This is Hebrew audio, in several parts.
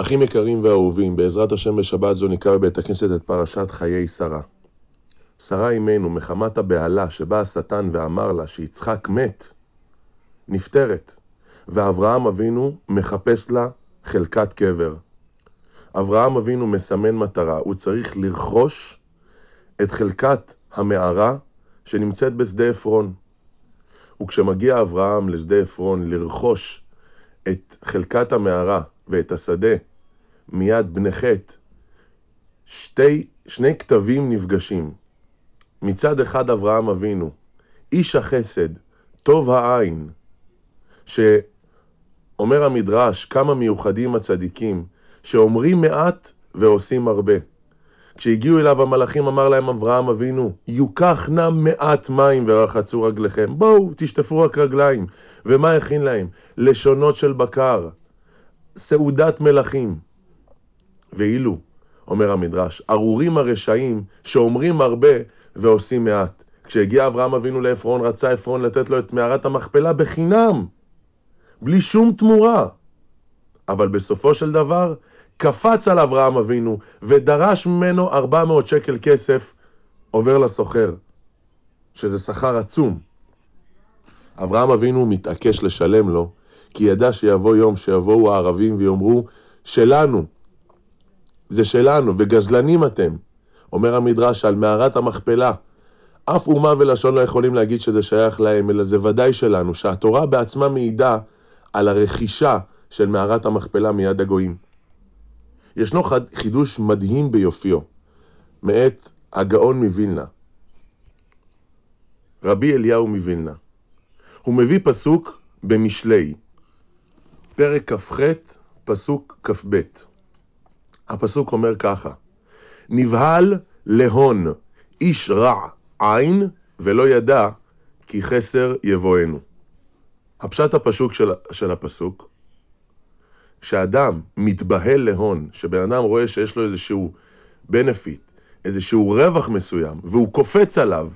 אחים יקרים ואהובים, בעזרת השם בשבת זו נקרא בבית הכנסת את פרשת חיי שרה. שרה אימנו, מחמת הבהלה שבא השטן ואמר לה שיצחק מת, נפטרת, ואברהם אבינו מחפש לה חלקת קבר. אברהם אבינו מסמן מטרה, הוא צריך לרכוש את חלקת המערה שנמצאת בשדה עפרון. וכשמגיע אברהם לשדה עפרון לרכוש את חלקת המערה ואת השדה מיד בני חטא, שני כתבים נפגשים. מצד אחד אברהם אבינו, איש החסד, טוב העין, שאומר המדרש, כמה מיוחדים הצדיקים, שאומרים מעט ועושים הרבה. כשהגיעו אליו המלאכים אמר להם אברהם אבינו, יוקח נא מעט מים ורחצו רגליכם. בואו, תשטפו רק רגליים. ומה הכין להם? לשונות של בקר, סעודת מלכים. ואילו, אומר המדרש, ארורים הרשעים שאומרים הרבה ועושים מעט. כשהגיע אברהם אבינו לעפרון, רצה עפרון לתת לו את מערת המכפלה בחינם, בלי שום תמורה. אבל בסופו של דבר, קפץ על אברהם אבינו ודרש ממנו 400 שקל כסף עובר לסוחר, שזה שכר עצום. אברהם אבינו מתעקש לשלם לו, כי ידע שיבוא יום שיבואו הערבים ויאמרו, שלנו, זה שלנו, וגזלנים אתם. אומר המדרש על מערת המכפלה, אף אומה ולשון לא יכולים להגיד שזה שייך להם, אלא זה ודאי שלנו, שהתורה בעצמה מעידה על הרכישה של מערת המכפלה מיד הגויים. ישנו חידוש מדהים ביופיו, מאת הגאון מווילנה, רבי אליהו מווילנה. הוא מביא פסוק במשלי, פרק כ"ח, פסוק כ"ב. הפסוק אומר ככה: נבהל להון איש רע עין ולא ידע כי חסר יבואנו. הפשט הפסוק של, של הפסוק, שאדם מתבהל להון, שבן אדם רואה שיש לו איזשהו בנפיט, איזשהו רווח מסוים, והוא קופץ עליו,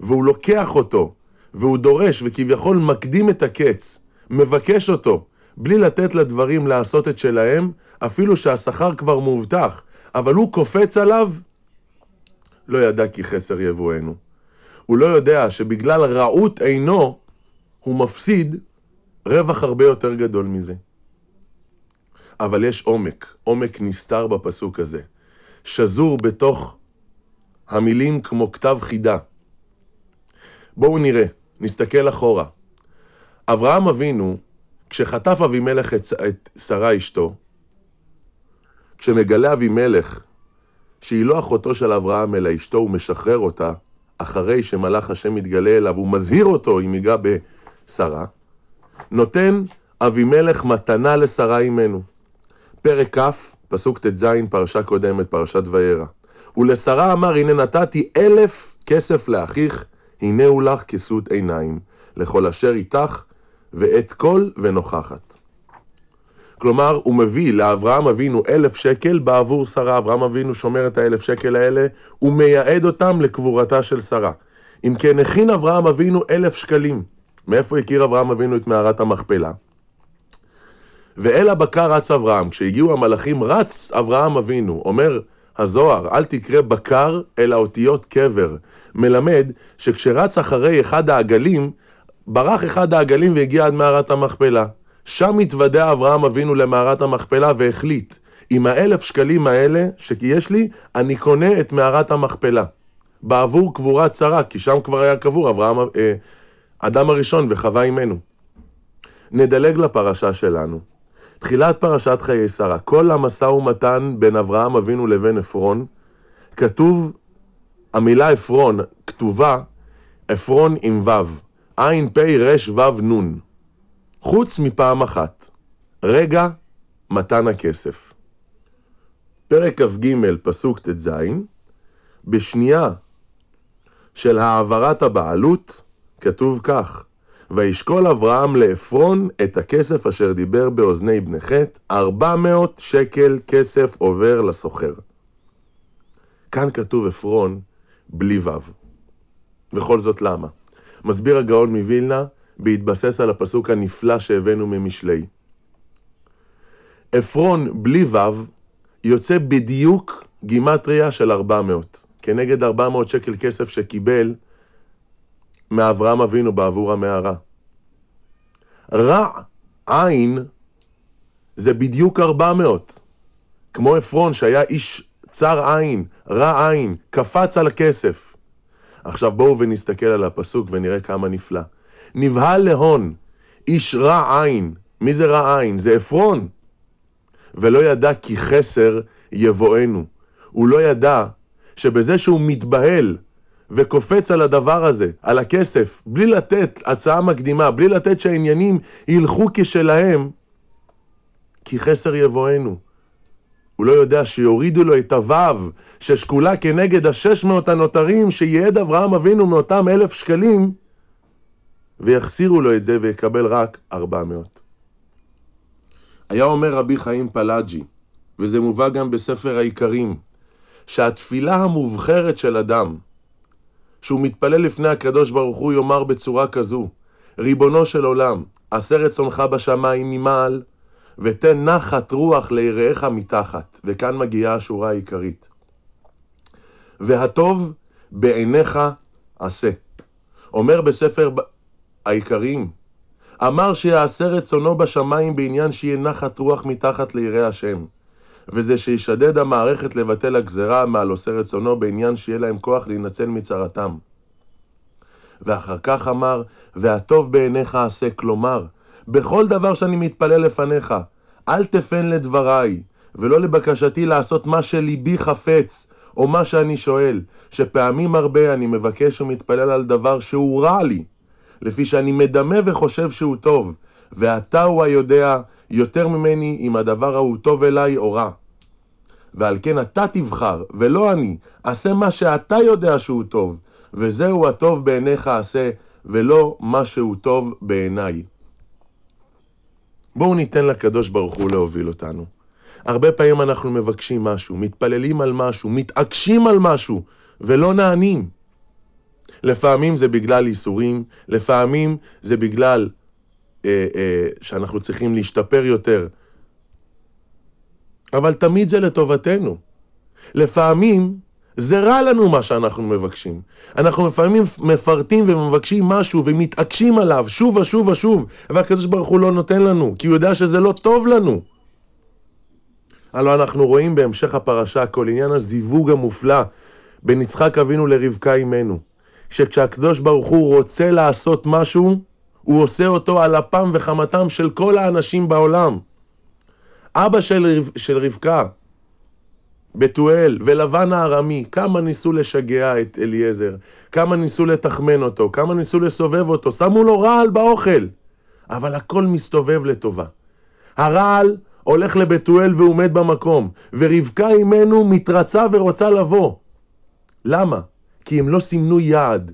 והוא לוקח אותו, והוא דורש וכביכול מקדים את הקץ, מבקש אותו, בלי לתת לדברים לעשות את שלהם, אפילו שהשכר כבר מובטח, אבל הוא קופץ עליו, לא ידע כי חסר יבואנו. הוא לא יודע שבגלל רעות עינו, הוא מפסיד רווח הרבה יותר גדול מזה. אבל יש עומק, עומק נסתר בפסוק הזה, שזור בתוך המילים כמו כתב חידה. בואו נראה, נסתכל אחורה. אברהם אבינו, כשחטף אבימלך את, את שרה אשתו, כשמגלה אבימלך שהיא לא אחותו של אברהם אלא אשתו, הוא משחרר אותה, אחרי שמלאך השם מתגלה אליו, הוא מזהיר אותו אם ייגע בשרה, נותן אבימלך מתנה לשרה אימנו. פרק כ', פסוק ט"ז, פרשה קודמת, פרשת וירא. ולשרה אמר, הנה נתתי אלף כסף לאחיך, הנהו לך כסות עיניים, לכל אשר איתך, ואת כל ונוכחת. כלומר, הוא מביא לאברהם אבינו אלף שקל בעבור שרה. אברהם אבינו שומר את האלף שקל האלה, הוא מייעד אותם לקבורתה של שרה. אם כן, הכין אברהם אבינו אלף שקלים. מאיפה הכיר אברהם אבינו את מערת המכפלה? ואל הבקר רץ אברהם. כשהגיעו המלאכים, רץ אברהם אבינו. אומר הזוהר, אל תקרא בקר, אלא אותיות קבר. מלמד שכשרץ אחרי אחד העגלים, ברח אחד העגלים והגיע עד מערת המכפלה. שם התוודע אברהם אבינו למערת המכפלה והחליט, עם האלף שקלים האלה שיש לי, אני קונה את מערת המכפלה. בעבור קבורת שרה, כי שם כבר היה קבור אברהם, אה, אדם הראשון וחווה אימנו. נדלג לפרשה שלנו. תחילת פרשת חיי שרה, כל המשא ומתן בין אברהם אבינו לבין עפרון, כתוב, המילה עפרון כתובה עפרון עם ו', עין פ' ר' ו' נ'. חוץ מפעם אחת, רגע מתן הכסף. פרק כ"ג, פסוק ט"ז, בשנייה של העברת הבעלות, כתוב כך: וישקול אברהם לעפרון את הכסף אשר דיבר באוזני בני ארבע מאות שקל כסף עובר לסוחר. כאן כתוב עפרון בלי ו'. וכל זאת למה? מסביר הגאון מווילנה, בהתבסס על הפסוק הנפלא שהבאנו ממשלי. עפרון בלי ו' יוצא בדיוק גימטריה של 400, כנגד 400 שקל כסף שקיבל מאברהם אבינו בעבור המערה. רע עין זה בדיוק 400, כמו עפרון שהיה איש צר עין, רע עין, קפץ על הכסף. עכשיו בואו ונסתכל על הפסוק ונראה כמה נפלא. נבהל להון, איש רע עין. מי זה רע עין? זה עפרון. ולא ידע כי חסר יבואנו. הוא לא ידע שבזה שהוא מתבהל וקופץ על הדבר הזה, על הכסף, בלי לתת הצעה מקדימה, בלי לתת שהעניינים ילכו כשלהם, כי חסר יבואנו. הוא לא יודע שיורידו לו את הוו ששקולה כנגד השש מאות הנותרים שייעד אברהם אבינו מאותם אלף שקלים ויחסירו לו את זה ויקבל רק ארבע מאות. היה אומר רבי חיים פלאג'י, וזה מובא גם בספר העיקרים, שהתפילה המובחרת של אדם, שהוא מתפלל לפני הקדוש ברוך הוא, יאמר בצורה כזו, ריבונו של עולם, עשה רצונך בשמיים ממעל, ותן נחת רוח ליראיך מתחת. וכאן מגיעה השורה העיקרית. והטוב בעיניך עשה. אומר בספר העיקריים, אמר שיעשה רצונו בשמיים בעניין שיהיה נחת רוח מתחת ליראי השם. וזה שישדד המערכת לבטל הגזרה מעל עושה רצונו בעניין שיהיה להם כוח להינצל מצרתם. ואחר כך אמר, והטוב בעיניך עשה, כלומר, בכל דבר שאני מתפלל לפניך, אל תפן לדבריי, ולא לבקשתי לעשות מה שליבי חפץ, או מה שאני שואל, שפעמים הרבה אני מבקש ומתפלל על דבר שהוא רע לי, לפי שאני מדמה וחושב שהוא טוב, ואתה הוא היודע יותר ממני אם הדבר ההוא טוב אליי או רע. ועל כן אתה תבחר, ולא אני, עשה מה שאתה יודע שהוא טוב, וזהו הטוב בעיניך עשה, ולא מה שהוא טוב בעיניי. בואו ניתן לקדוש ברוך הוא להוביל אותנו. הרבה פעמים אנחנו מבקשים משהו, מתפללים על משהו, מתעקשים על משהו, ולא נענים. לפעמים זה בגלל איסורים, לפעמים זה בגלל אה, אה, שאנחנו צריכים להשתפר יותר, אבל תמיד זה לטובתנו. לפעמים זה רע לנו מה שאנחנו מבקשים. אנחנו לפעמים מפרטים ומבקשים משהו ומתעקשים עליו שוב ושוב ושוב, והקדוש ברוך הוא לא נותן לנו, כי הוא יודע שזה לא טוב לנו. הלוא אנחנו רואים בהמשך הפרשה כל עניין הזיווג המופלא בין יצחק אבינו לרבקה אימנו. שכשהקדוש ברוך הוא רוצה לעשות משהו, הוא עושה אותו על אפם וחמתם של כל האנשים בעולם. אבא של, של רבקה, בתואל ולבן הארמי, כמה ניסו לשגע את אליעזר, כמה ניסו לתחמן אותו, כמה ניסו לסובב אותו, שמו לו רעל באוכל, אבל הכל מסתובב לטובה. הרעל הולך לבתואל והוא מת במקום, ורבקה אימנו מתרצה ורוצה לבוא. למה? כי הם לא סימנו יעד,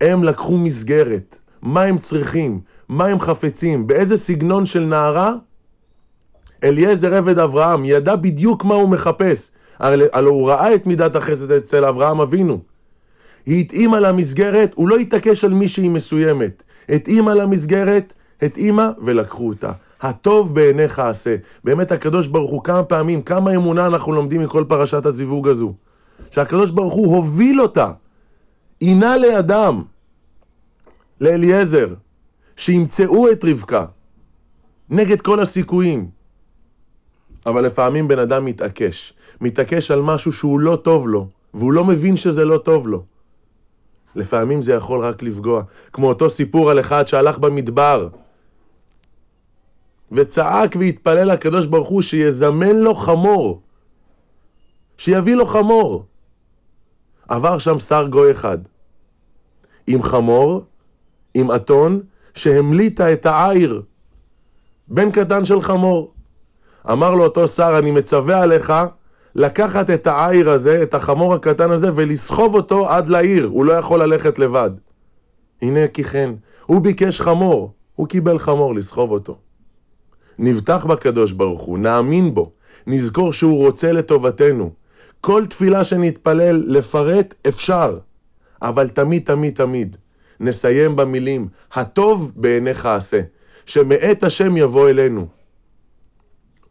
הם לקחו מסגרת, מה הם צריכים, מה הם חפצים, באיזה סגנון של נערה? אליעזר עבד אברהם ידע בדיוק מה הוא מחפש, הלא הוא ראה את מידת החסד אצל אברהם אבינו. היא התאימה למסגרת, הוא לא התעקש על מישהי מסוימת. התאימה למסגרת, התאימה ולקחו אותה. הטוב בעיניך עשה. באמת הקדוש ברוך הוא כמה פעמים, כמה אמונה אנחנו לומדים מכל פרשת הזיווג הזו. שהקדוש ברוך הוא הוביל אותה. עינה לאדם, לאליעזר, שימצאו את רבקה, נגד כל הסיכויים. אבל לפעמים בן אדם מתעקש, מתעקש על משהו שהוא לא טוב לו, והוא לא מבין שזה לא טוב לו. לפעמים זה יכול רק לפגוע, כמו אותו סיפור על אחד שהלך במדבר וצעק והתפלל לקדוש ברוך הוא שיזמן לו חמור, שיביא לו חמור. עבר שם שר גוי אחד, עם חמור, עם אתון, שהמליטה את העיר, בן קטן של חמור. אמר לו אותו שר, אני מצווה עליך לקחת את העיר הזה, את החמור הקטן הזה, ולסחוב אותו עד לעיר, הוא לא יכול ללכת לבד. הנה כי כן, הוא ביקש חמור, הוא קיבל חמור לסחוב אותו. נבטח בקדוש ברוך הוא, נאמין בו, נזכור שהוא רוצה לטובתנו. כל תפילה שנתפלל לפרט אפשר, אבל תמיד תמיד תמיד נסיים במילים, הטוב בעיניך עשה, שמאת השם יבוא אלינו.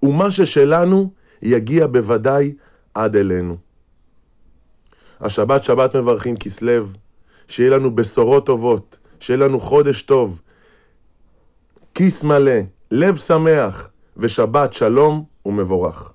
ומה ששלנו יגיע בוודאי עד אלינו. השבת שבת מברכים כסלו, שיהיה לנו בשורות טובות, שיהיה לנו חודש טוב, כיס מלא, לב שמח ושבת שלום ומבורך.